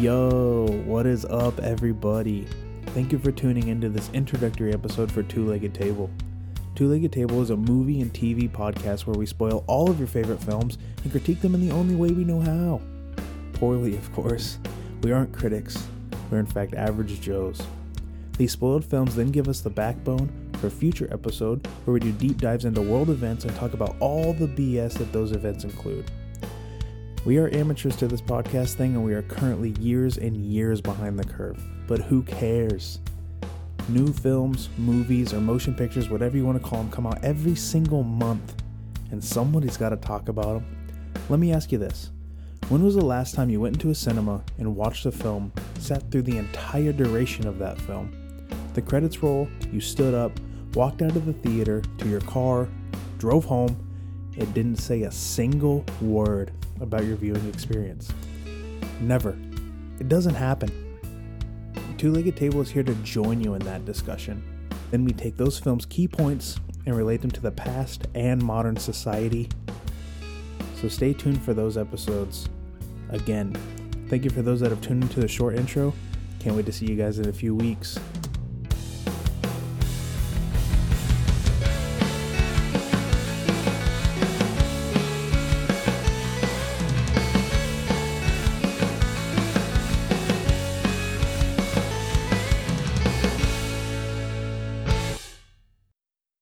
Yo, what is up, everybody? Thank you for tuning into this introductory episode for Two Legged Table. Two Legged Table is a movie and TV podcast where we spoil all of your favorite films and critique them in the only way we know how. Poorly, of course. We aren't critics, we're in fact average Joes. These spoiled films then give us the backbone for a future episode where we do deep dives into world events and talk about all the BS that those events include. We are amateurs to this podcast thing and we are currently years and years behind the curve. But who cares? New films, movies, or motion pictures, whatever you want to call them, come out every single month. And somebody's got to talk about them. Let me ask you this When was the last time you went into a cinema and watched a film, sat through the entire duration of that film? The credits roll, you stood up, walked out of the theater to your car, drove home, it didn't say a single word about your viewing experience. Never. It doesn't happen. Two Legged Table is here to join you in that discussion. Then we take those films' key points and relate them to the past and modern society. So stay tuned for those episodes. Again, thank you for those that have tuned into the short intro. Can't wait to see you guys in a few weeks.